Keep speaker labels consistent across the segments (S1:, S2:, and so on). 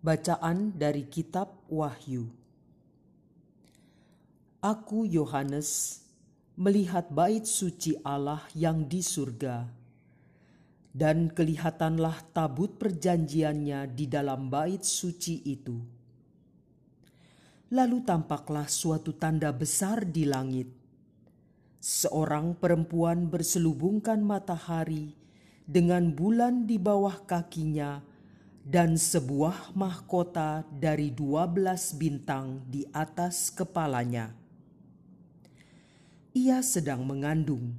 S1: Bacaan dari Kitab Wahyu. Aku Yohanes melihat bait suci Allah yang di surga, dan kelihatanlah tabut perjanjiannya di dalam bait suci itu. Lalu tampaklah suatu tanda besar di langit. Seorang perempuan berselubungkan matahari dengan bulan di bawah kakinya dan sebuah mahkota dari dua belas bintang di atas kepalanya. Ia sedang mengandung.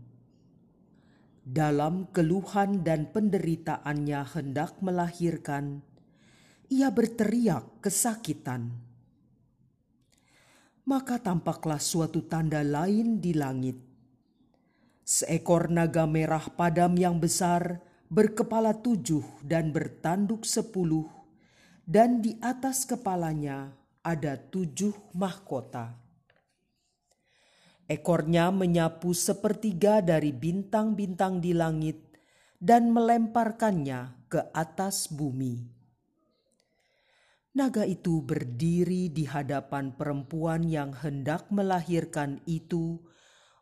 S1: Dalam keluhan dan penderitaannya hendak melahirkan, ia berteriak kesakitan. Maka tampaklah suatu tanda lain di langit Seekor naga merah padam yang besar berkepala tujuh dan bertanduk sepuluh, dan di atas kepalanya ada tujuh mahkota. Ekornya menyapu sepertiga dari bintang-bintang di langit dan melemparkannya ke atas bumi. Naga itu berdiri di hadapan perempuan yang hendak melahirkan itu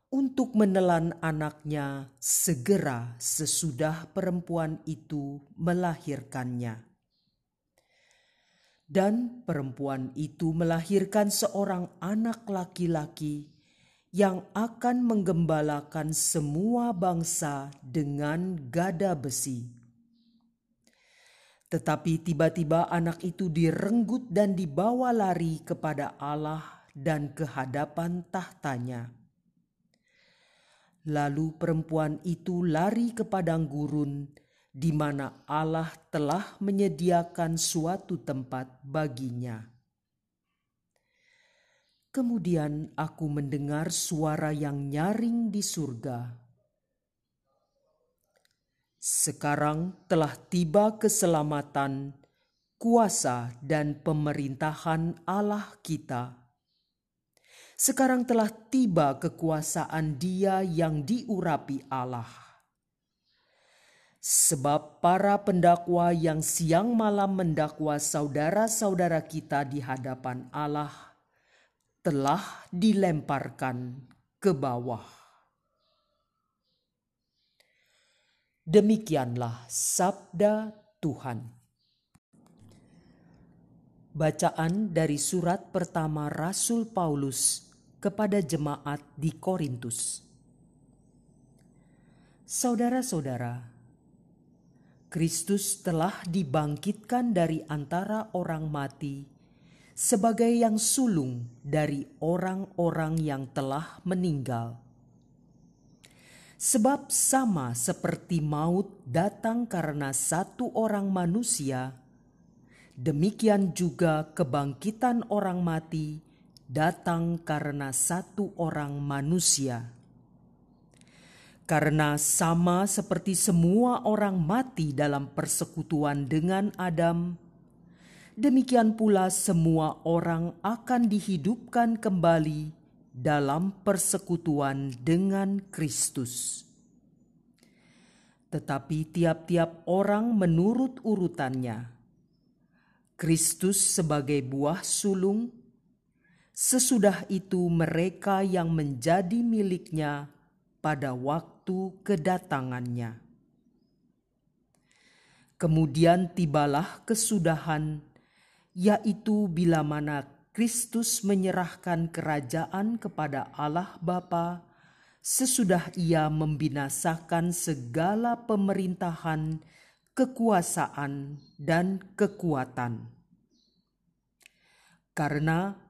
S1: untuk menelan anaknya segera sesudah perempuan itu melahirkannya. Dan perempuan itu melahirkan seorang anak laki-laki yang akan menggembalakan semua bangsa dengan gada besi. Tetapi tiba-tiba anak itu direnggut dan dibawa lari kepada Allah dan ke hadapan tahtanya Lalu perempuan itu lari ke padang gurun, di mana Allah telah menyediakan suatu tempat baginya. Kemudian aku mendengar suara yang nyaring di surga. Sekarang telah tiba keselamatan, kuasa, dan pemerintahan Allah kita sekarang telah tiba kekuasaan Dia yang diurapi Allah. Sebab para pendakwa yang siang malam mendakwa saudara-saudara kita di hadapan Allah telah dilemparkan ke bawah. Demikianlah sabda Tuhan. Bacaan dari surat pertama Rasul Paulus kepada jemaat di Korintus. Saudara-saudara, Kristus telah dibangkitkan dari antara orang mati sebagai yang sulung dari orang-orang yang telah meninggal. Sebab sama seperti maut datang karena satu orang manusia, demikian juga kebangkitan orang mati datang karena satu orang manusia. Karena sama seperti semua orang mati dalam persekutuan dengan Adam, demikian pula semua orang akan dihidupkan kembali dalam persekutuan dengan Kristus. Tetapi tiap-tiap orang menurut urutannya. Kristus sebagai buah sulung, Sesudah itu mereka yang menjadi miliknya pada waktu kedatangannya. Kemudian tibalah kesudahan, yaitu bila mana Kristus menyerahkan kerajaan kepada Allah Bapa sesudah ia membinasakan segala pemerintahan, kekuasaan, dan kekuatan. Karena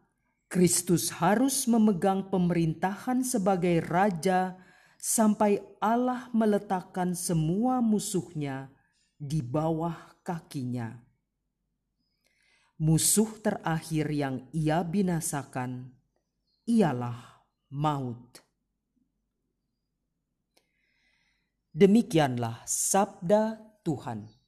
S1: Kristus harus memegang pemerintahan sebagai raja sampai Allah meletakkan semua musuhnya di bawah kakinya. Musuh terakhir yang ia binasakan ialah maut. Demikianlah sabda Tuhan.